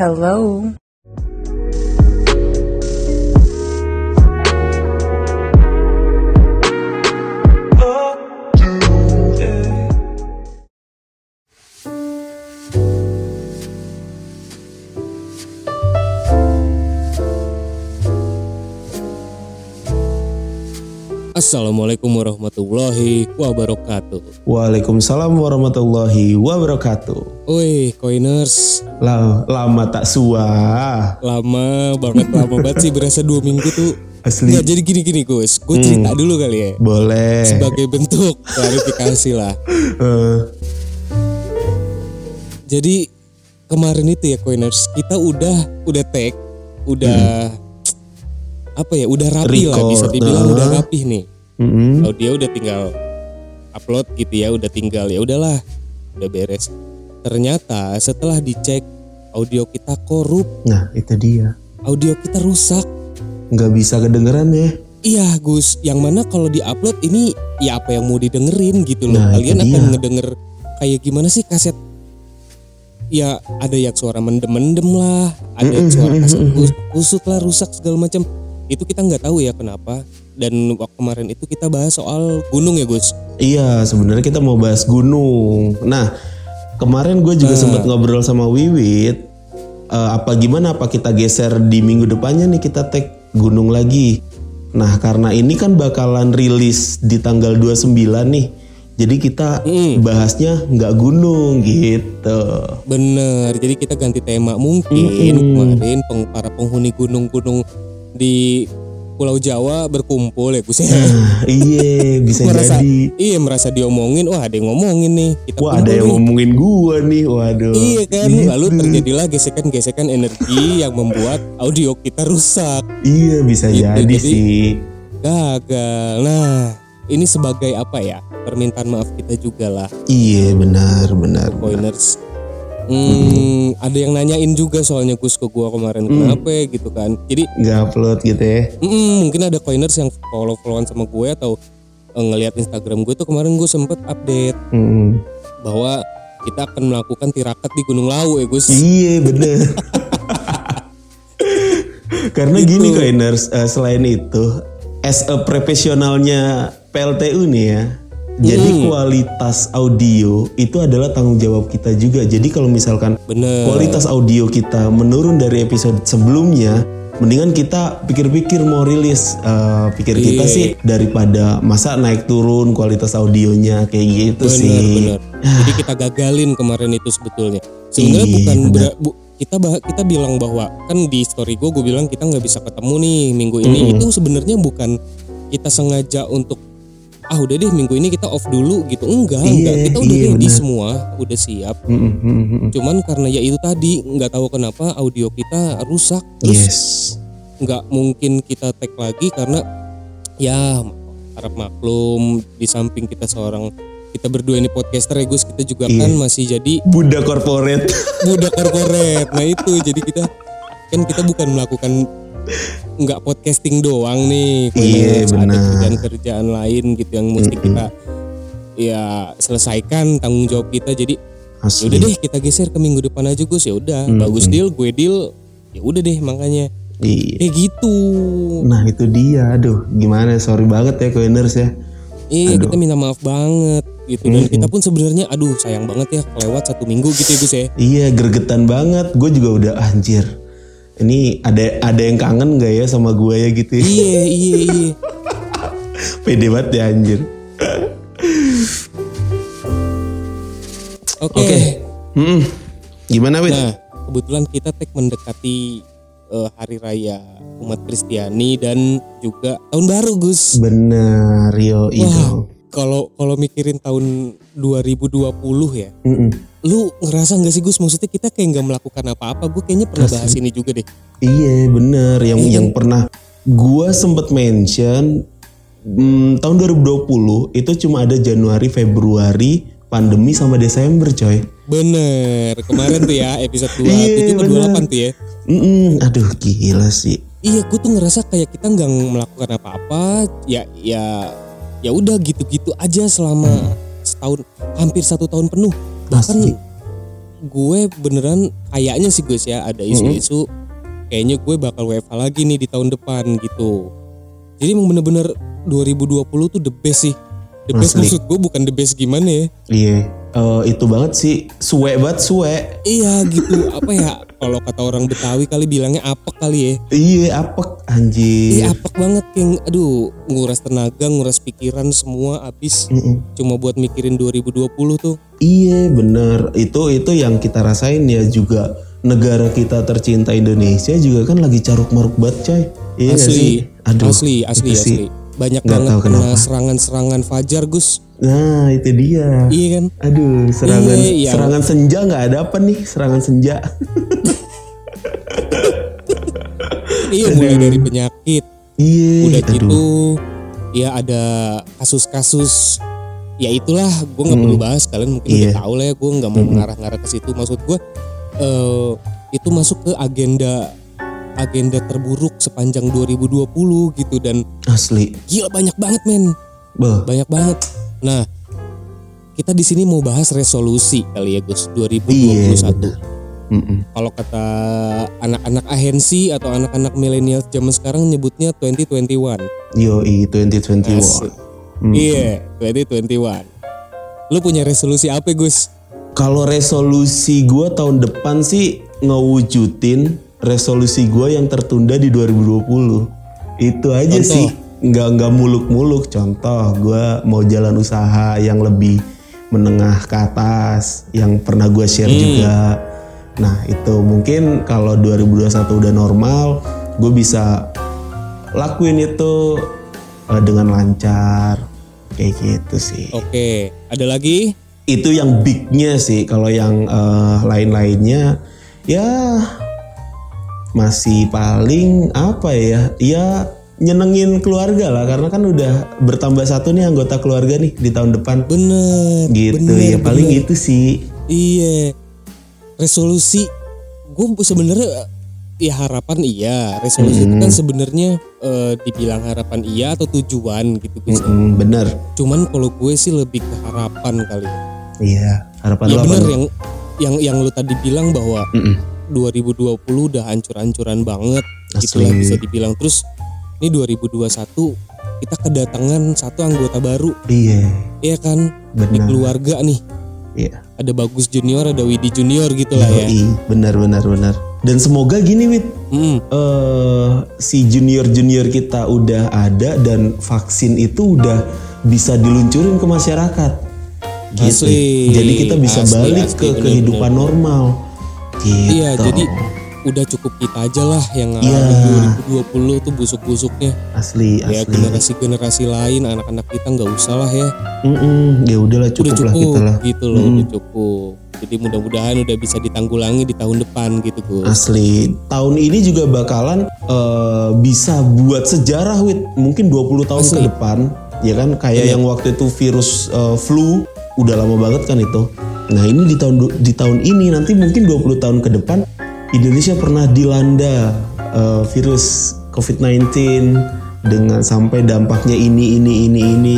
Hello. Assalamualaikum warahmatullahi wabarakatuh. Waalaikumsalam warahmatullahi wabarakatuh. Woi, coiners, La- lama tak sua. lama banget lama banget sih berasa dua minggu tuh. Asli. Nggak jadi gini-gini Gus, gue cerita dulu kali ya. Boleh. Sebagai bentuk klarifikasi lah. Eh, Jadi kemarin itu ya coiners, kita udah udah tag, udah apa ya, udah rapi lah bisa Record, dibilang ah. udah rapih nih. Mm-mm. audio udah tinggal upload gitu ya udah tinggal ya udahlah udah beres. Ternyata setelah dicek audio kita korup. Nah itu dia. audio kita rusak. Nggak bisa kedengeran ya. iya Gus. Yang mana kalau diupload ini ya apa yang mau didengerin gitu loh. Nah, kalian akan ngedenger kayak gimana sih kaset? Ya ada yang suara mendem-mendem lah ada yang suara kaset kus- kusut lah rusak segala macam. Itu kita nggak tahu ya kenapa dan waktu kemarin itu kita bahas soal gunung ya Gus Iya sebenarnya kita mau bahas gunung. Nah kemarin gue juga Nah. sempat ngobrol sama Wiwit. Eh, apa gimana? Apa kita geser di minggu depannya nih kita tag gunung lagi. Nah karena ini kan bakalan rilis di tanggal 29 nih. Jadi kita Hmm. bahasnya nggak gunung gitu. Bener, jadi kita ganti tema mungkin kemarin peng- para penghuni gunung-gunung di Pulau Jawa berkumpul ya Gus ya. Nah, iya bisa merasa, jadi. iya merasa diomongin, wah ada yang ngomongin nih. Kita Wah ada yang nih. ngomongin gua nih, waduh. Iya kan, Gitu. lalu terjadilah gesekan-gesekan energi yang membuat audio kita rusak, Iya bisa Gitu, jadi, jadi- sih. gagal. Nah, ini sebagai apa ya? Permintaan maaf kita juga lah, Iya benar benar. pointers. Hmm, ada yang nanyain juga soalnya Gus ke gua kemarin kenapa ya gitu kan. Jadi Nggak upload gitu ya. Mm, mungkin ada coiners yang follow followan sama gue atau eh, ngelihat Instagram gue tuh kemarin gue sempet update Mm. bahwa kita akan melakukan tirakat di Gunung Lawu ya Gus. Iya bener. Karena Gitu. gini coiners, eh, selain itu, as a profesionalnya PLTU nih ya, jadi Hmm. kualitas audio itu adalah tanggung jawab kita juga. Jadi kalau misalkan Bener. kualitas audio kita menurun dari episode sebelumnya, mendingan kita pikir-pikir mau rilis. Eh, pikir kita Iya. sih daripada masa naik turun kualitas audionya kayak gitu Bener sih. bener. Jadi kita gagalin kemarin itu sebetulnya. Sebenarnya Iya, bukan bener. bu- kita bah- kita bilang bahwa kan di story gue gue bilang kita nggak bisa ketemu nih minggu ini itu sebenarnya bukan kita sengaja untuk ah udah deh minggu ini kita off dulu gitu enggak Iya, enggak kita udah iya, ready bener. semua udah siap Mm, mm, mm, mm. cuman karena ya itu tadi nggak tahu kenapa audio kita rusak terus Yes. nggak mungkin kita tag lagi karena ya harap maklum di samping kita seorang kita berdua ini podcaster ya Gus kita juga Iya. kan masih jadi Budak corporate. budak korporat nah itu jadi kita kan kita bukan melakukan nggak podcasting doang nih Iya, benar. kerjaan-kerjaan lain gitu yang mesti kita ya selesaikan tanggung jawab kita. Jadi udah deh kita geser ke minggu depan aja Gus. Ya udah bagus deal gue deal. Ya udah deh makanya. Iya. kayak gitu. Nah itu dia, aduh gimana? Sorry banget ya coiners ya. iya kita minta maaf banget gitu. Dan kita pun sebenarnya aduh sayang banget ya kelewat satu minggu gitu ya Gus ya. Iya gergetan banget. Gue juga udah anjir. Ini ada ada yang kangen gak ya sama gue ya gitu? ya? iya iya iya Pede banget ya anjir. oke Oke. Hmm. Gimana Wit? nah kebetulan kita tag mendekati eh, hari raya umat Kristiani dan juga tahun baru Gus Bener yo Wah, dong. kalau kalau mikirin tahun 2020 ya Mm-mm. Lu ngerasa nggak sih Gus? Maksudnya kita kayak nggak melakukan apa-apa. Gue kayaknya pernah bahas ini juga deh. Iya bener. Yang yang pernah gue sempet mention hmm, tahun 2020 itu cuma ada Januari Februari pandemi sama Desember coy. bener. Kemarin tuh ya episode 27 Iya, ke bener. 28 tuh ya. Mm-mm, aduh gila sih. Iya, gue tuh ngerasa kayak kita nggak melakukan apa-apa. Ya, ya, ya udah gitu-gitu aja selama setahun, hampir satu tahun penuh. Bahkan gue beneran kayaknya sih Gus ya ada isu-isu kayaknya gue bakal WFH lagi nih di tahun depan gitu. Jadi emang bener-bener 2020 tuh the best sih. The best Asli. maksud gue bukan the best gimana ya. Iya. Eh, itu banget sih suwe banget suwe. Iya gitu apa ya kalau kata orang Betawi kali bilangnya apek kali ya. Iya apek anjir. Iya apek banget yang aduh nguras tenaga, nguras pikiran semua abis Mm-mm. cuma buat mikirin 2020 tuh. Iya bener itu itu yang kita rasain ya juga negara kita tercinta Indonesia juga kan lagi caruk maruk banget coy. Iya asli, Aduh, asli, asli, sih. asli. Banyak Nggak banget kena serangan-serangan fajar Gus. Nah itu dia. Iya kan? Aduh serangan Iya, iya. serangan senja nggak ada apa nih serangan senja. Iya mulai dari penyakit, Iya. udah aduh. gitu ya ada kasus-kasus ya itulah gue nggak perlu bahas kalian mungkin udah Iya. tahu lah ya gue nggak mau mengarah-ngarah ke situ maksud gue eh itu masuk ke agenda agenda terburuk sepanjang 2020 gitu dan Asli. gila banyak banget men Beh. banyak banget nah kita di sini mau bahas resolusi kali ya Gus 2021 Iya bener. Mm-mm. kalau kata anak-anak ahensi atau anak-anak milenial zaman sekarang nyebutnya 2021 Yoi 2021. Asik. Hmm. Iya, 2021. Lu punya resolusi apa, Gus? Kalau resolusi gue tahun depan sih ngewujudin resolusi gue yang tertunda di 2020. Itu aja Contoh? sih. Nggak nggak muluk-muluk. Contoh, gue mau jalan usaha yang lebih menengah ke atas, yang pernah gue share juga. Nah itu mungkin kalau 2021 udah normal, gue bisa lakuin itu eh, dengan lancar, kayak gitu sih Oke, ada lagi? itu yang bignya sih kalau yang eh, lain-lainnya ya masih paling apa ya ya nyenengin keluarga lah karena kan udah bertambah satu nih anggota keluarga nih di tahun depan Bener. gitu bener, ya paling bener. itu sih Iya. Resolusi gue sebenarnya ya harapan iya. Resolusi itu kan sebenarnya eh, dibilang harapan iya atau tujuan gitu Gus. Mm-mm, bener Cuman kalau gue sih lebih ke harapan kali. iya harapan Ya lo apa bener nih? yang yang yang lu tadi bilang bahwa Mm-mm. 2020 udah hancur-hancuran banget gitu Asli. lah bisa dibilang. Terus ini 2021 kita kedatangan satu anggota baru. Iya. Ya kan? Di benar. keluarga nih. Iya. Ada Bagus Junior ada Widi Junior gitu lah ya. Yoi, benar benar benar. Dan semoga gini wit Hmm, eh si junior junior kita udah ada dan vaksin itu udah bisa diluncurin ke masyarakat. Gitu. Asli, jadi kita bisa asli, balik asli, ke bener, kehidupan normal gitu. iya jadi udah cukup kita aja lah yang Iya. ngalamin 2020 tuh busuk-busuknya. Asli ya asli. generasi-generasi lain anak-anak kita nggak usah lah ya. Mm-mm, ya udahlah udah cukup, lah cukup kita lah. gitu loh udah cukup. Jadi mudah-mudahan udah bisa ditanggulangi di tahun depan gitu Gus. Asli, tahun ini juga bakalan eh, bisa buat sejarah wit. Mungkin 20 tahun ke depan, ya kan? Kayak Iya. yang waktu itu virus eh, flu udah lama banget kan itu. Nah, ini di tahun di tahun ini nanti mungkin 20 tahun ke depan Indonesia pernah dilanda eh, virus COVID-19 dengan sampai dampaknya ini ini ini ini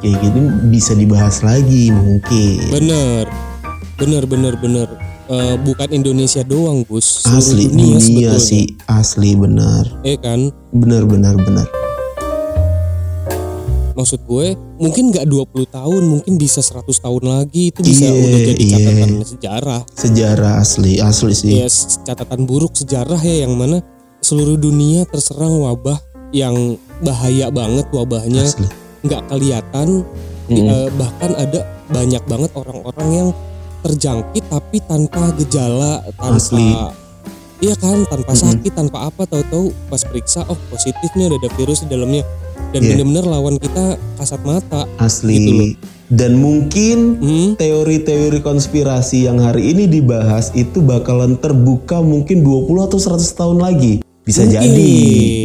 kayak gini bisa dibahas lagi mungkin. Bener, bener, bener, bener. Eh, bukan Indonesia doang, Gus. Asli dunia, sih, asli benar. Eh kan, Benar benar benar. Maksud gue mungkin nggak 20 tahun, mungkin bisa 100 tahun lagi itu bisa Iya, udah jadi iya. catatan sejarah. Sejarah asli, asli sih. Ya s- catatan buruk sejarah ya yang mana seluruh dunia terserang wabah yang bahaya banget wabahnya nggak kelihatan Di- eh, bahkan ada banyak banget orang-orang yang terjangkit tapi tanpa gejala tanpa Asli. Iya kan tanpa sakit tanpa apa tahu-tahu pas periksa oh positif nih udah ada virus di dalamnya dan Iya. bener-bener lawan kita kasat mata Asli. Gitu loh. Dan mungkin hmm, teori-teori konspirasi yang hari ini dibahas itu bakalan terbuka mungkin 20 atau 100 tahun lagi. Bisa mungkin. jadi,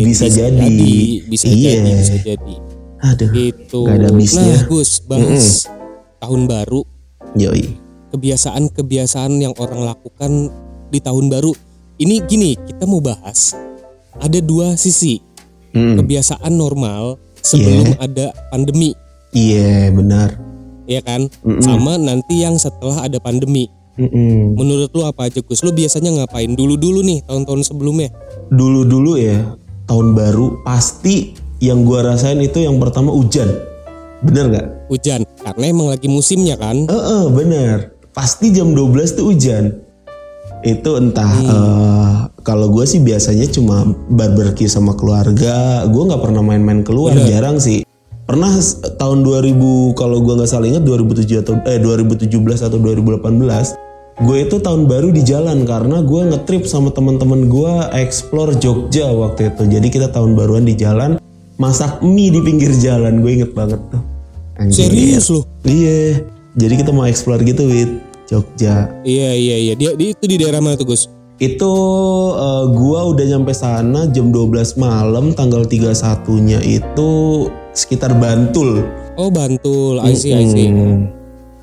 bisa, jadi. bisa iya. jadi bisa jadi Aduh. gitu Nggak ada habisnya. nah Gus bahas tahun baru Yoi. kebiasaan-kebiasaan yang orang lakukan di tahun baru ini gini kita mau bahas ada dua sisi Mm. kebiasaan normal sebelum ada pandemi Iya, benar. ya kan sama nanti yang setelah ada pandemi Mm-mm. Menurut lu apa aja Gus? Lu biasanya ngapain dulu-dulu nih tahun-tahun sebelumnya? Dulu-dulu ya tahun baru pasti yang gua rasain itu yang pertama hujan. Bener nggak? Hujan, karena emang lagi musimnya kan. Eh, eh, bener. Pasti jam 12 tuh hujan. Itu entah eh, kalau gue sih biasanya cuma barbeque sama keluarga. Gue nggak pernah main-main keluar, jarang sih. Pernah tahun 2000 kalau gue nggak salah ingat 2007 atau eh 2017 atau 2018 gue itu tahun baru di jalan karena gue ngetrip sama teman-teman gue explore Jogja waktu itu. Jadi kita tahun baruan di jalan masak mie di pinggir jalan. Gue inget banget tuh. Anjir. Serius lu? Iya. Jadi kita mau explore gitu wit Jogja. Iya iya iya. Dia, dia itu di daerah mana tuh Gus? Itu eh, gua udah nyampe sana jam 12 malam tanggal 31-nya itu sekitar Bantul. Oh Bantul, I see I see. Hmm.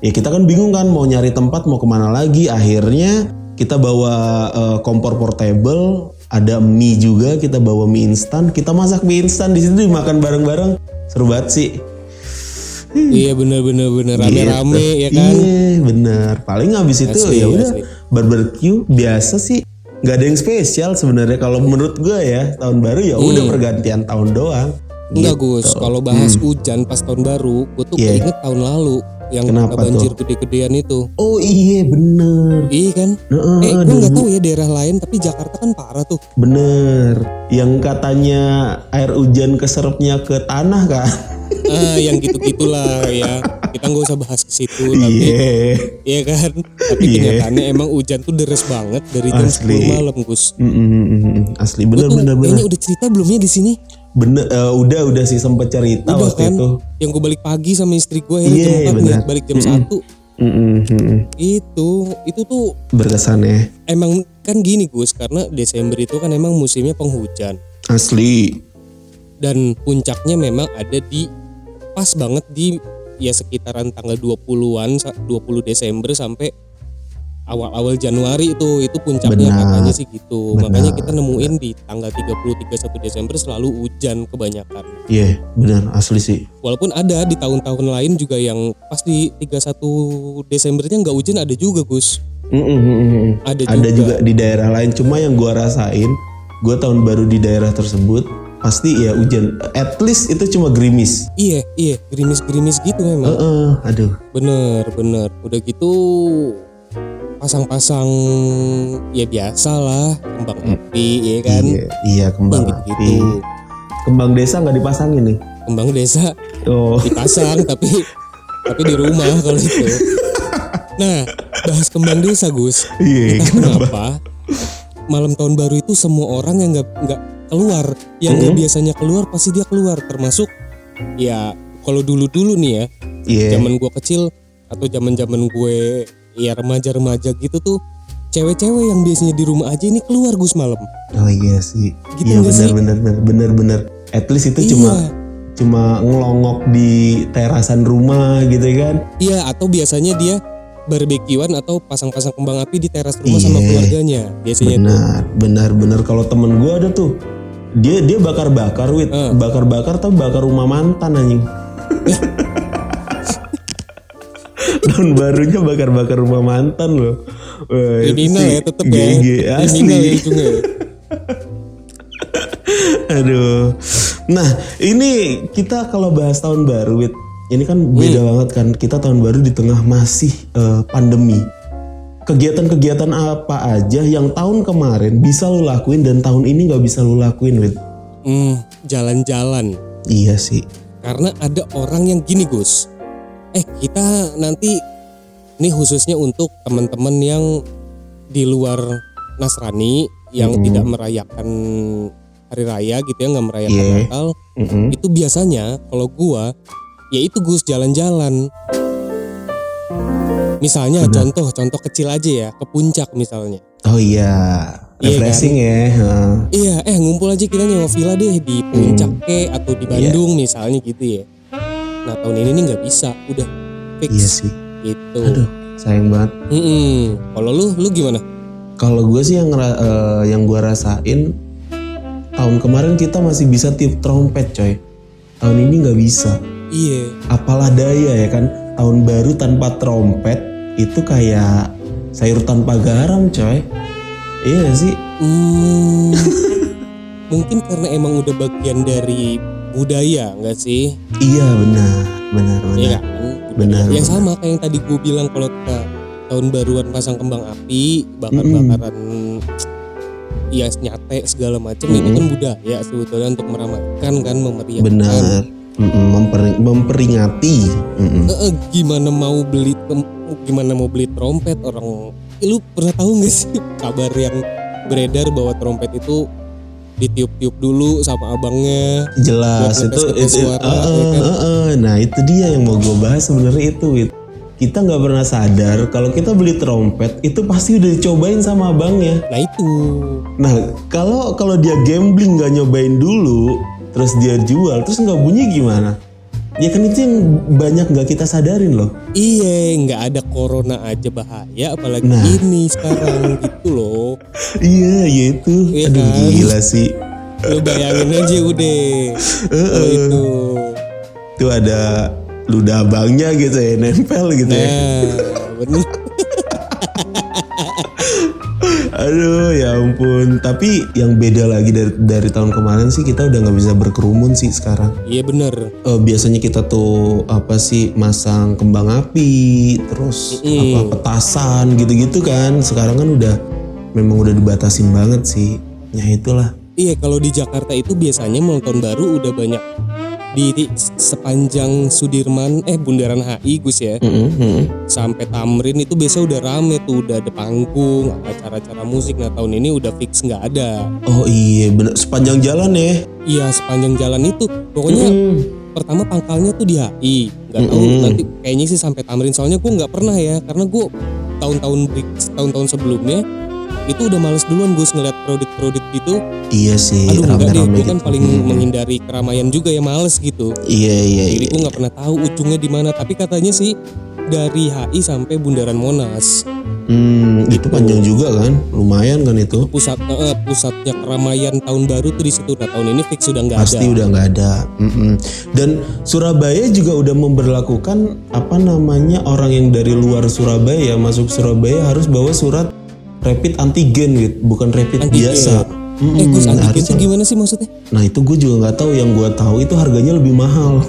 Ya kita kan bingung kan mau nyari tempat mau ke mana lagi. Akhirnya kita bawa eh, kompor portable, ada mie juga, kita bawa mie instan, kita masak mie instan di situ dimakan bareng-bareng. Seru banget sih. Iya bener bener bener rame-rame ya kan. Iya bener. Paling habis itu ya udah barbecue biasa sih. Gak ada yang spesial sebenarnya kalau menurut gue ya tahun baru ya udah Hmm. pergantian tahun doang. Enggak Gus, kalau bahas hujan pas tahun baru, gue tuh Hmm. Iya. keinget tahun lalu yang Kenapa banjir gede-gedean itu. Oh iya bener. Iya kan? Heeh, Eh, gue nggak tahu ya daerah lain, tapi Jakarta kan parah tuh. bener. Yang katanya air hujan keserapnya ke tanah kan? Ah, yang gitu-gitulah ya. Kita nggak usah bahas ke situ, tapi Iya. Iya kan? Tapi Iya. kenyataannya emang hujan tuh deres banget dari jam Asli. 10 malam, Gus. Mm, mm, mm, mm. Asli Gue bener bener bener. udah cerita belum ya di sini? Bener eh, udah udah sih sempet cerita Udah waktu kan? itu. Yang gue balik pagi sama istri gue ya Iya, jam 4 nih, benar. balik jam 1. Mm, mm, mm, mm. Itu, itu tuh Berkesan ya. emang kan gini Gus, karena Desember itu kan emang musimnya penghujan. Asli. Dan puncaknya memang ada di pas banget di ya sekitaran tanggal 20-an, sa- 20 Desember sampai awal-awal Januari itu itu puncaknya Benar. katanya sih gitu. Benar. Makanya kita nemuin di tanggal 30 31 Desember selalu hujan kebanyakan. Iya bener asli sih. Walaupun ada di tahun-tahun lain juga yang pas di 31 Desembernya nggak hujan ada juga Gus. Mm, mm, mm, mm. Ada, Ada juga. juga di daerah lain. Cuma yang gua rasain, gua tahun baru di daerah tersebut pasti ya hujan. At least itu cuma gerimis. Iya, iya, gerimis-gerimis gitu memang. Heeh, aduh. Bener, bener. Udah gitu pasang-pasang ya biasa lah kembang api ya kan. Iya, iya kembang api. gitu-gitu. Kembang desa nggak dipasangin nih. Kembang desa Oh, dipasang tapi tapi di rumah kalau itu. Nah, bahas kembang desa Gus. iya. Entah kenapa malam tahun baru itu semua orang yang nggak nggak keluar, yang nggak biasanya keluar pasti dia keluar, termasuk ya kalau dulu dulu nih ya, Iya. zaman gue kecil atau zaman zaman gue ya remaja-remaja gitu tuh cewek-cewek yang biasanya di rumah aja ini keluar Gus malam. Oh iya sih. Gitu iya benar benar benar benar benar. At least itu Iya. cuma cuma ngelongok di terasan rumah gitu kan. Iya, atau biasanya dia barbekyuan atau pasang-pasang kembang api di teras rumah sama Iya. keluarganya. Biasanya tuh. Benar, benar, benar. Kalau temen gue ada tuh, dia dia bakar bakar wit, Eh. bakar bakar tapi bakar rumah mantan anjing. Tahun barunya bakar bakar rumah mantan loh. Wah, Kriminal sih ya tetep ya. GG, Kriminal ya asli. ujungnya. Aduh. Nah, ini kita kalau bahas tahun baru, Wit. Ini kan beda banget kan. Kita tahun baru di tengah masih eh, pandemi. Kegiatan-kegiatan apa aja yang tahun kemarin bisa lu lakuin dan tahun ini nggak bisa lu lakuin, Wit? Hmm, jalan-jalan. Iya sih. Karena ada orang yang gini Gus. Eh kita nanti ini khususnya untuk teman-teman yang di luar Nasrani yang Mm-mm. tidak merayakan hari raya gitu ya nggak merayakan Iya. Natal Mm-mm. itu biasanya kalau gua ya itu Gus jalan-jalan misalnya contoh contoh kecil aja ya ke puncak misalnya Oh iya, Iya refreshing ya. Iya eh ngumpul aja kita nyewa villa deh di puncak ke atau di Bandung misalnya gitu ya nah tahun ini nih nggak bisa udah fix Iya sih. gitu Aduh, sayang banget. Mm-mm. kalau lu lu gimana Kalau gue sih yang eh, yang gue rasain tahun kemarin kita masih bisa tiup trompet, coy. Tahun ini nggak bisa. iya Apalah daya ya kan. Tahun baru tanpa trompet itu kayak sayur tanpa garam coy iya sih Hmm, mungkin karena emang udah bagian dari budaya nggak sih? iya benar benar benar Iya kan? Benar, Ya benar. sama kayak yang tadi gue bilang kalau kita tahun baruan pasang kembang api, bakar-bakaran ya nyate segala macam itu kan budaya sebetulnya untuk meramaikan kan memeriahkan. benar memper- memperingati Mm-mm. Eh, eh, gimana mau beli gimana mau beli trompet orang Eh, lu pernah tahu nggak sih kabar yang beredar bahwa trompet itu ditiup-tiup dulu sama abangnya. Jelas itu, itu suara, uh, ya uh, kan? uh, uh. nah itu dia yang mau gue bahas sebenarnya itu kita nggak pernah sadar kalau kita beli trompet itu pasti udah dicobain sama abangnya. Nah itu. Nah kalau kalau dia gambling nggak nyobain dulu terus dia jual terus nggak bunyi gimana ya kan itu yang banyak nggak kita sadarin loh. Iya nggak ada corona aja bahaya apalagi Nah. ini sekarang gitu loh. Iya iya itu. Iya aduh kan? gila sih. Lu bayangin aja udah. Kalau itu. Itu ada ludah abangnya gitu ya nempel gitu ya. Nah bener Aduh ya ampun. Tapi yang beda lagi dari dari tahun kemarin sih kita udah nggak bisa berkerumun sih sekarang. iya bener Eh, biasanya kita tuh apa sih masang kembang api, terus apa petasan gitu-gitu kan. Sekarang kan udah memang udah dibatasin banget sih. Ya itulah. iya kalau di Jakarta itu biasanya malam tahun baru udah banyak di, di sepanjang Sudirman eh Bundaran HI Gus ya mm-mm. sampai Tamrin itu biasa udah rame tuh udah ada panggung acara-acara musik nah tahun ini udah fix nggak ada Oh iya bener sepanjang jalan ya. iya sepanjang jalan itu pokoknya Mm. pertama pangkalnya tuh di HI nggak tahu Mm-mm. nanti kayaknya sih sampai Tamrin soalnya gue nggak pernah ya karena gue tahun-tahun tahun-tahun sebelumnya itu udah males duluan gue ngeliat kredit-kredit gitu Iya sih aduh enggak deh gue kan gitu. paling Mm. menghindari keramaian juga ya males gitu Iya iya jadi iya. gue nggak pernah tahu ujungnya di mana tapi katanya sih dari HI sampai Bundaran Monas Hmm, itu panjang juga kan, lumayan kan itu. pusat eh, pusatnya keramaian tahun baru tuh di situ nah tahun ini fix sudah nggak ada Pasti udah nggak ada. Mm-mm. Dan Surabaya juga udah memberlakukan apa namanya orang yang dari luar Surabaya masuk Surabaya harus bawa surat rapid antigen gitu, bukan rapid Antigen. biasa. Mm-mm, eh Gus antigen harus- itu gimana sih maksudnya Nah itu gue juga nggak tahu. Yang gue tahu itu harganya lebih mahal.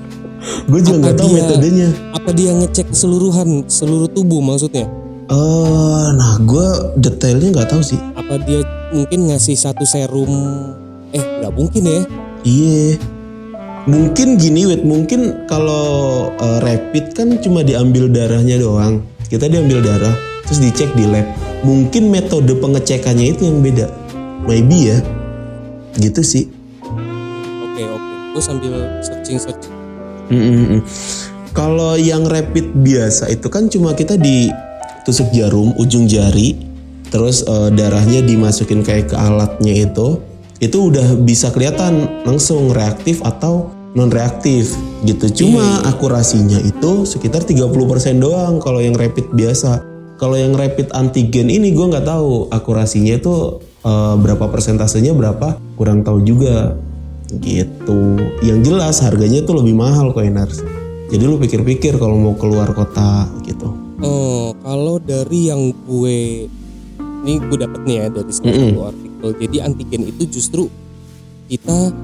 gue juga nggak tahu dia- metodenya. apa dia ngecek keseluruhan seluruh tubuh maksudnya Eh, nah gue detailnya nggak tahu sih. apa dia mungkin ngasih satu serum eh nggak mungkin ya Iya. Mungkin gini wait, mungkin kalau eh, rapid kan cuma diambil darahnya doang. Kita diambil darah, terus dicek di lab. Mungkin metode pengecekannya itu yang beda. Maybe ya. Gitu sih. oke oke gue sambil searching searching Mm-mm-mm. Kalau yang rapid biasa itu kan cuma kita ditusuk jarum ujung jari, terus eh, darahnya dimasukin kayak ke alatnya itu, itu udah bisa kelihatan langsung reaktif atau non reaktif gitu. Cuma akurasinya itu sekitar 30% doang kalau yang rapid biasa. Kalau yang rapid antigen ini gue nggak tahu akurasinya itu eh, berapa persentasenya berapa, kurang tahu juga gitu. Yang jelas harganya tuh lebih mahal Coiners. Jadi lu pikir-pikir kalau mau keluar kota gitu. oh kalau dari yang gue ini gue dapet nih ya dari salah Mm-mm. satu artikel jadi antigen itu justru kita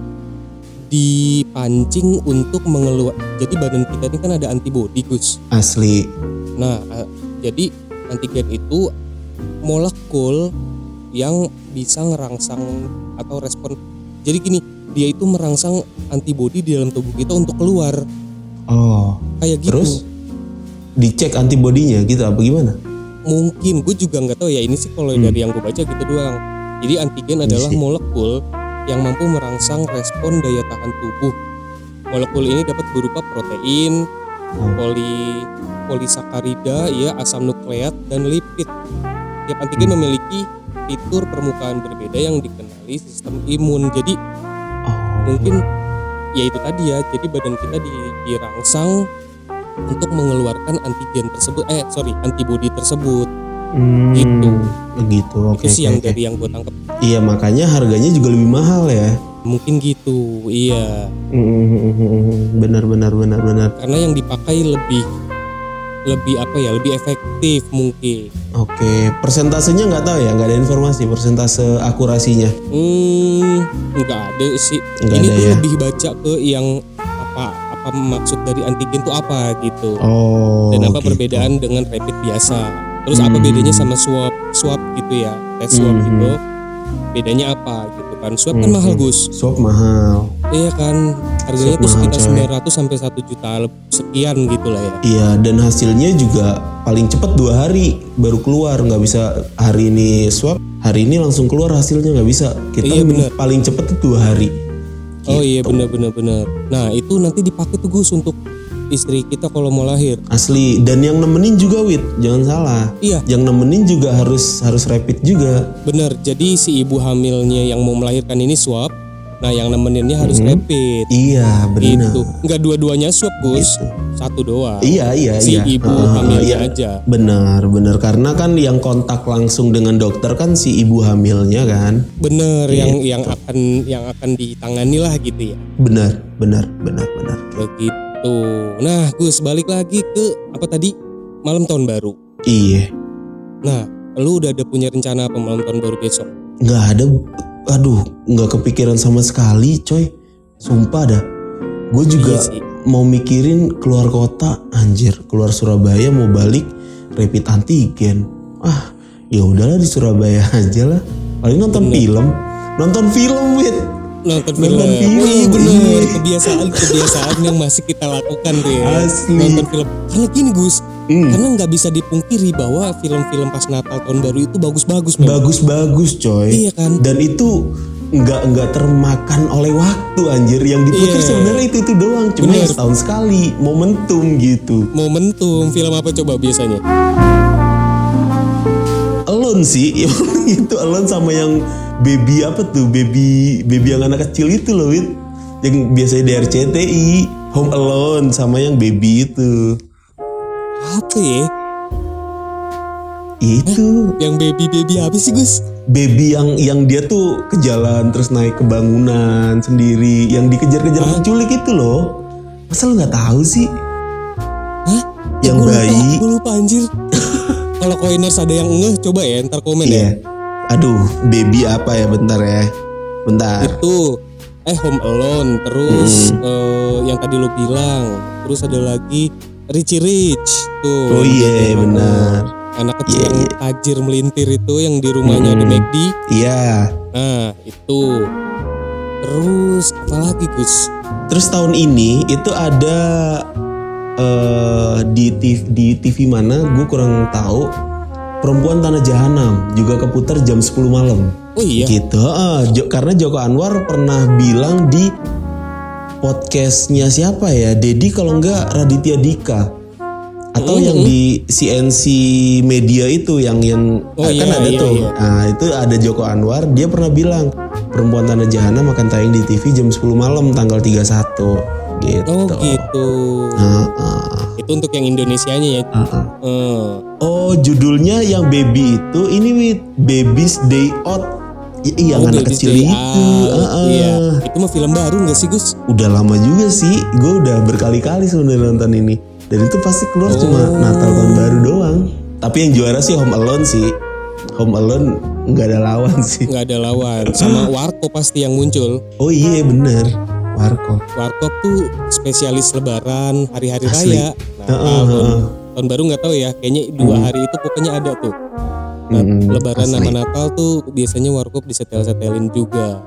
dipancing untuk mengeluar jadi badan kita ini kan ada antibody Gus Asli. Nah, a- jadi antigen itu molekul yang bisa ngerangsang atau respon. Jadi gini, dia itu merangsang antibodi di dalam tubuh kita untuk keluar. Oh, Kayak gitu. terus dicek antibodinya gitu apa gimana? Mungkin gue juga nggak tahu ya ini sih kalau dari yang gue baca gitu doang. Jadi antigen adalah sih. molekul yang mampu merangsang respon daya tahan tubuh. Molekul ini dapat berupa protein, Hmm. poli polisakarida, ya asam nukleat dan lipid. Tiap antigen memiliki fitur permukaan berbeda yang dikenali sistem imun. Jadi Oh, mungkin ya itu tadi ya. Jadi badan kita di- dirangsang untuk mengeluarkan antigen tersebut. Eh sorry, antibodi tersebut. hmm, gitu. Begitu. Oke. itu sih yang oke. dari yang gue tangkap. Iya makanya harganya juga lebih mahal ya. Mungkin gitu, iya. Hmm, benar benar benar benar. Karena yang dipakai lebih lebih apa ya lebih efektif mungkin Oke, persentasenya nggak tahu ya, nggak ada informasi persentase akurasinya. hmm nggak ada sih Nggak ini ada tuh ya. lebih baca ke yang apa apa maksud dari antigen tuh apa gitu Oh. dan apa gitu. perbedaan dengan rapid biasa terus apa Hmm. bedanya sama swab swab gitu ya tes swab Hmm. gitu bedanya apa gitu kan swab kan Hmm. mahal Gus Swab mahal. iya kan harganya mahal, sekitar coy. 900 sampai 1 juta sekian gitu lah ya Iya, dan hasilnya juga paling cepat dua hari baru keluar. Nggak bisa hari ini swab, hari ini langsung keluar hasilnya nggak bisa. Kita Iya, bener. paling cepat tuh dua hari. oh iya benar benar benar nah itu nanti dipakai tuh Gus untuk istri kita kalau mau lahir Asli. Dan yang nemenin juga wit, jangan salah. iya Yang nemenin juga harus harus rapid juga. benar jadi si ibu hamilnya yang mau melahirkan ini swab nah yang nemeninnya harus rapid Iya, benar. gitu nggak dua-duanya swab Gus Gitu. satu doang Iya, iya, si iya. ibu Heeh, hamilnya iya. aja Benar, benar. Karena kan yang kontak langsung dengan dokter kan si ibu hamilnya kan. bener yang Gitu. yang akan yang akan ditangani lah gitu ya Benar, benar, benar, benar. begitu nah Gus balik lagi ke apa tadi? Malam tahun baru. Iya. nah lu udah ada punya rencana apa malam tahun baru besok? Nggak ada. Aduh nggak kepikiran sama sekali coy. Sumpah dah. Gue juga Iya sih. mau mikirin keluar kota anjir. Keluar Surabaya mau balik rapid antigen. Ah ya udahlah di Surabaya aja lah. Paling nonton film. Nonton film wit nonton film, Nonton film, oh iya bener. Iya. kebiasaan kebiasaan yang masih kita lakukan tuh ya Asli. nonton film. Karena gini Gus Hmm. karena nggak bisa dipungkiri bahwa film-film pas Natal tahun baru itu bagus-bagus bagus-bagus coy. Iya kan? Dan itu nggak nggak termakan oleh waktu anjir. Yang diputar Iya. sebenarnya itu itu doang. Cuma Bener. setahun sekali. Momentum gitu. Momentum. Film apa coba biasanya? Alone sih, itu Alone sama yang baby apa tuh, baby baby yang anak kecil itu loh, Wit. Yang biasanya di RCTI, Home Alone sama yang baby itu. apa ya Itu yang baby baby apa sih Gus baby yang yang dia tuh ke jalan terus naik ke bangunan sendiri, yang dikejar-kejar penculik itu loh. Masa lu nggak tahu sih? Hah? Yang lupa, bayi. Gue lupa anjir Kalau koiners ada yang ngeh coba ya ntar komen ya Iya. Aduh, baby apa ya? Bentar ya. Bentar. Itu Eh Home Alone Terus Hmm. eh, yang tadi lo bilang Terus ada lagi Richie Rich Tuh Oh iya, Gitu. benar. Anak kecil Iya, yang tajir melintir itu Yang di rumahnya ada Hmm. McD Iya. Nah itu Terus apa lagi Gus Terus tahun ini itu ada eh di TV, di TV mana gue kurang tahu perempuan tanah jahanam juga keputar jam 10 malam. Oh iya. Gitu Heeh, Jo- karena Joko Anwar pernah bilang di podcastnya siapa ya? Dedi kalau enggak Raditya Dika. Atau yang di CNC Media itu yang yang Oh kan iya, ada iya, tuh. iya. nah itu ada Joko Anwar dia pernah bilang perempuan tanah jahanam akan tayang di TV jam 10 malam tanggal 31 gitu. Oh gitu. Heeh, Itu untuk yang Indonesianya ya. Heeh. Eh, Oh judulnya yang baby itu ini with Baby's Day Out. I- iya oh, anak kecil itu. Out. Heeh. Iya. Itu mah film baru gak sih Gus? Udah lama juga sih. Gue udah berkali-kali sebenarnya nonton ini. Dan itu pasti keluar cuma Oh. Natal tahun baru doang. Tapi yang juara sih Home Alone sih. Home Alone nggak ada lawan sih. Nggak ada lawan. Sama Warko pasti yang muncul. Oh iya bener Warkop. Warkop tuh spesialis Lebaran hari-hari raya. Nah, Heeh, tahun, tahun baru nggak tahu ya kayaknya dua hari itu pokoknya ada tuh. Nah, Mm, Lebaran asli. sama Natal tuh biasanya Warkop disetel-setelin juga.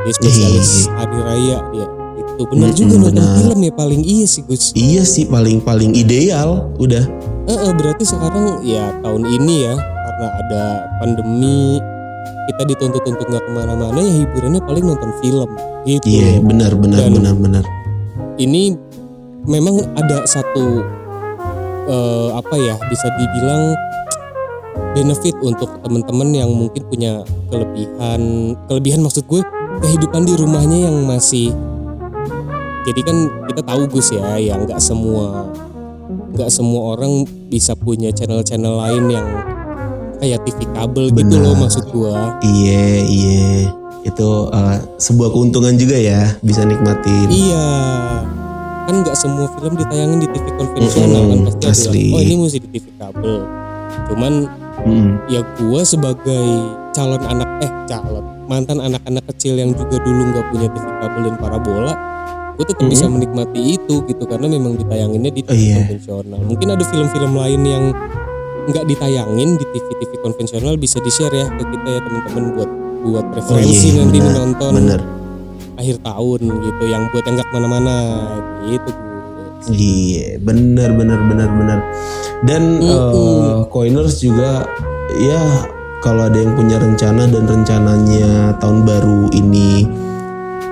Dia spesialis hari raya dia. Itu benar Mm, juga nonton film ya paling. Iya sih Gus. Iya sih paling paling ideal udah. Eh, eh, berarti sekarang ya tahun ini ya karena ada pandemi kita dituntut untuk nggak ke mana-mana ya hiburannya paling nonton film gitu. Iya benar benar Dan- benar benar. ini memang ada satu eh, apa ya bisa dibilang benefit untuk teman-teman yang mungkin punya kelebihan kelebihan maksud gue kehidupan di rumahnya yang masih jadi kan kita tahu Gus ya ya nggak semua nggak semua orang bisa punya channel-channel lain yang kayak TV kabel gitu Benar. loh maksud gua iya iya itu eh, sebuah keuntungan juga ya bisa nikmatin iya kan nggak semua film ditayangin di TV konvensional Mm-mm, kan pasti asli. oh ini mesti di TV kabel cuman Mm-mm. ya gua sebagai calon anak eh calon mantan anak-anak kecil yang juga dulu nggak punya TV kabel dan parabola gue tetap bisa menikmati itu gitu karena memang ditayanginnya di TV Oh, iya. konvensional mungkin ada film-film lain yang nggak ditayangin di TV-TV konvensional bisa di share ya ke kita ya teman-teman buat buat Oh referensi iya, nanti benar, menonton benar. akhir tahun gitu yang buat yang nggak ke mana-mana gitu. Iya, benar benar benar benar. Dan eh, Coiners juga ya kalau ada yang punya rencana dan rencananya tahun baru ini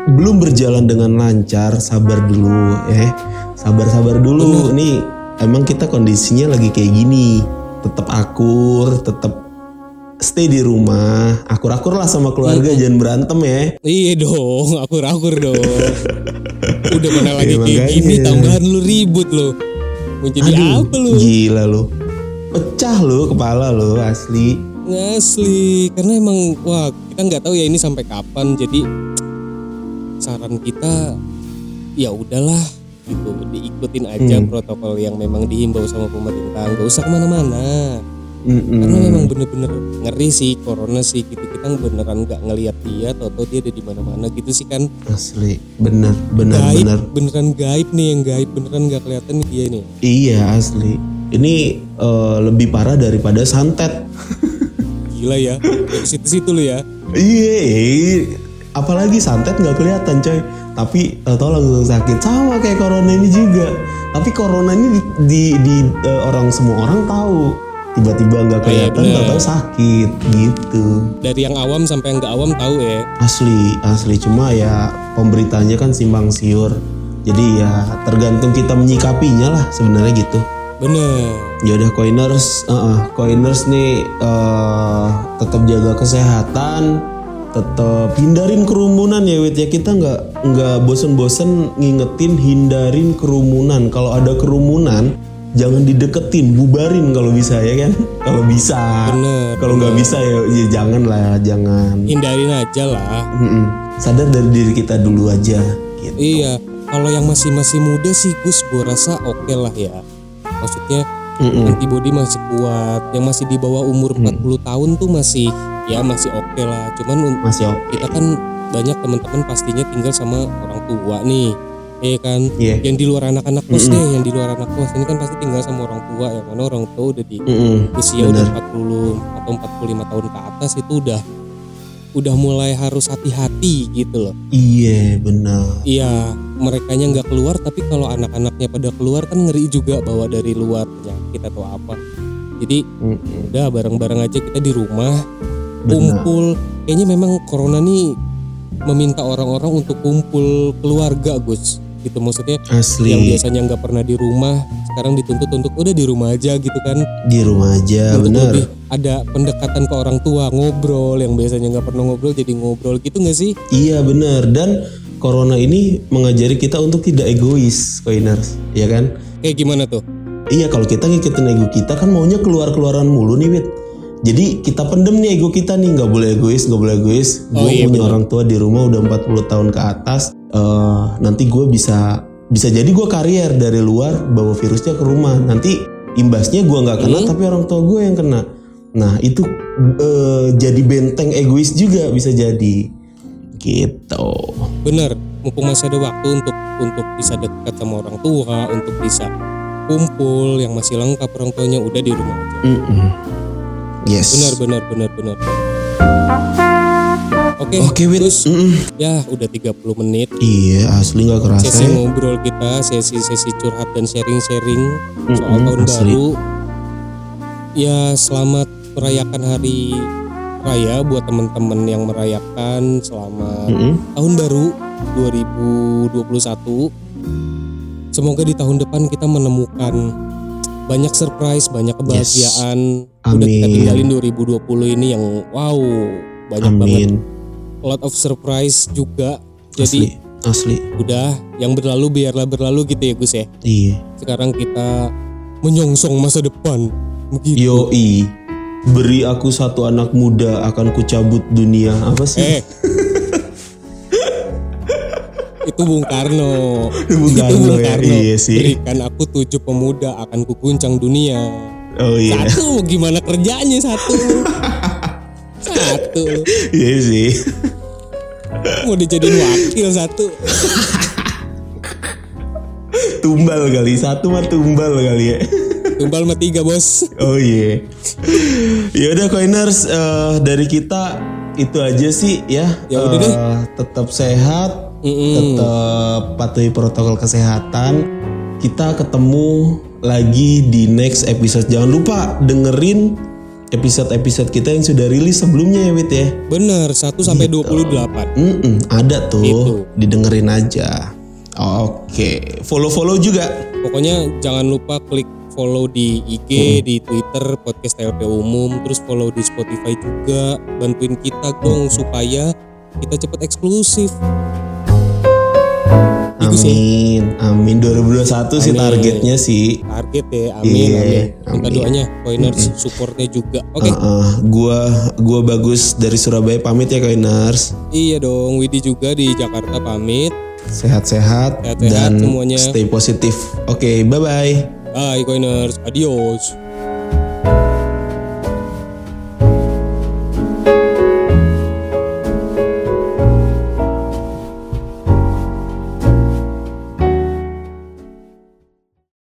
belum berjalan dengan lancar, sabar dulu eh. Sabar-sabar dulu. Nih emang kita kondisinya lagi kayak gini. Tetap akur, tetap stay di rumah. Akur-akur lah sama keluarga, jangan berantem ya. Iya dong, akur-akur dong. Udah mana lagi Ya, kayak gini, tambahan lu ribut lo. Mau jadi apa lu? Gila lu. Pecah lu kepala lu asli. Asli, karena emang wah kita nggak tahu ya ini sampai kapan. Jadi saran kita ya udahlah gitu diikutin aja Hmm. protokol yang memang dihimbau sama pemerintah nggak usah ke mana-mana Mm-mm. karena memang bener-bener ngeri sih corona sih gitu kita beneran nggak ngelihat dia atau dia ada di mana-mana gitu sih kan Asli, benar, benar, gaib benar. beneran gaib nih yang gaib beneran nggak kelihatan nih dia nih Iya asli. Ini eh, lebih parah daripada santet. gila ya dari situ-situ lu ya Iya, iya. Apalagi santet nggak kelihatan coy. Tapi tau langsung sakit sama kayak corona ini juga. Tapi corona ini di, di, di- eh, orang semua orang tahu. Tiba-tiba nggak Oh, iya, kelihatan, benar. tahu sakit gitu. dari yang awam sampai yang nggak awam tahu ya Asli, asli cuma ya pemberitanya kan simpang siur. Jadi ya tergantung kita menyikapinya lah sebenarnya gitu. bener Ya udah coiners, uh, uh, coiners nih eh, tetap jaga kesehatan, tetap hindarin kerumunan ya Wit ya kita nggak nggak bosen-bosen ngingetin hindarin kerumunan. Kalau ada kerumunan jangan dideketin, bubarin kalau bisa ya kan. Kalau bisa, Bener, kalau nggak bisa ya, ya jangan lah, jangan. hindarin aja lah Mm-mm. Sadar dari diri kita dulu aja. Gitu. iya kalau yang masih masih muda sih Gus gua rasa oke lah ya maksudnya Mm-mm. antibody masih kuat yang masih di bawah umur Hmm. 40 tahun tuh masih ya masih oke lah cuman Masih oke. kita kan banyak teman-teman pastinya tinggal sama orang tua nih Iya kan Iya. yang di luar anak-anak kos deh yang di luar anak kos ini kan pasti tinggal sama orang tua yang mana orang tua udah di Mm-mm. usia udah 40 atau 45 tahun ke atas itu udah udah mulai harus hati-hati gitu loh Iya benar. iya mereka nggak keluar tapi kalau anak-anaknya pada keluar kan ngeri juga bawa dari luar penyakit atau apa. Jadi Mm-mm. udah bareng-bareng aja kita di rumah Benar. kumpul. Kayaknya memang corona nih meminta orang-orang untuk kumpul keluarga Gus. Gitu maksudnya Asli. yang biasanya nggak pernah di rumah sekarang dituntut untuk udah di rumah aja gitu kan. Di rumah aja untuk bener lebih ada pendekatan ke orang tua ngobrol yang biasanya nggak pernah ngobrol jadi ngobrol. Gitu nggak sih? Iya bener dan corona ini mengajari kita untuk tidak egois coiners ya kan? Kayak gimana tuh? Iya kalau kita ngikutin ego kita kan maunya keluar keluaran mulu nih wit. Jadi kita pendem nih ego kita nih. Nggak boleh egois nggak boleh egois. Gue Oh, iya, punya bener. orang tua di rumah udah 40 tahun ke atas. Eh, nanti gue bisa bisa jadi gue karier dari luar bawa virusnya ke rumah. Nanti imbasnya gue nggak kena Hmm. tapi orang tua gue yang kena. Nah itu eh, jadi benteng egois juga bisa jadi gitu bener mumpung masih ada waktu untuk untuk bisa dekat sama orang tua untuk bisa kumpul yang masih lengkap orang tuanya udah di rumah aja Mm-mm. yes benar benar benar benar oke oke wit terus Mm-mm. ya udah 30 menit iya asli nggak kerasa sesi ya. ngobrol kita sesi-sesi curhat dan sharing-sharing soal Mm-mm, tahun asli. baru ya selamat merayakan hari raya buat teman-teman yang merayakan selamat Mm-mm. tahun baru 2021 semoga di tahun depan kita menemukan banyak surprise banyak kebahagiaan. Udah kita Amin. tinggalin 2020 ini yang wow banyak banget. Amin lot of surprise juga. Asli jadi asli. udah yang berlalu biarlah berlalu gitu ya Gus ya. Iya. Sekarang kita menyongsong masa depan. Begitu. Yoi, beri aku satu anak muda akan kucabut dunia apa sih? eh itu Bung Karno. Bung itu Karno Bung ya, Karno. iya sih. Berikan aku tujuh pemuda akan kuguncang dunia. Oh iya. Satu gimana kerjanya satu? satu Iya sih. mau dijadiin wakil satu. Tumbal kali. Satu mah tumbal kali ya. Tumbal sama tiga bos. Oh iya. ya udah coiners eh, dari kita itu aja sih ya. Ya udah deh. Eh, Tetap sehat, tetap patuhi protokol kesehatan. Kita ketemu lagi di next episode. Jangan lupa dengerin episode-episode kita yang sudah rilis sebelumnya ya Wit ya. Bener 1 sampai 28. Mm-mm, ada tuh, Itu. didengerin aja. Oke, follow-follow juga. Pokoknya jangan lupa klik follow di IG, di Twitter, podcast TLP umum, terus follow di Spotify juga. Bantuin kita dong supaya kita cepet eksklusif. Itu sih Amin, amin. 2021 sih Amin. targetnya sih. target ya. Amin, Iya, amin. Minta amin. doanya, Coiners, supportnya juga. Oke, Uh-uh, gua gua bagus dari Surabaya pamit ya Coiners. iya dong. Widi juga di Jakarta pamit. Sehat-sehat dan semuanya. stay positif. Oke, bye bye. Bye, Coiners. Adios.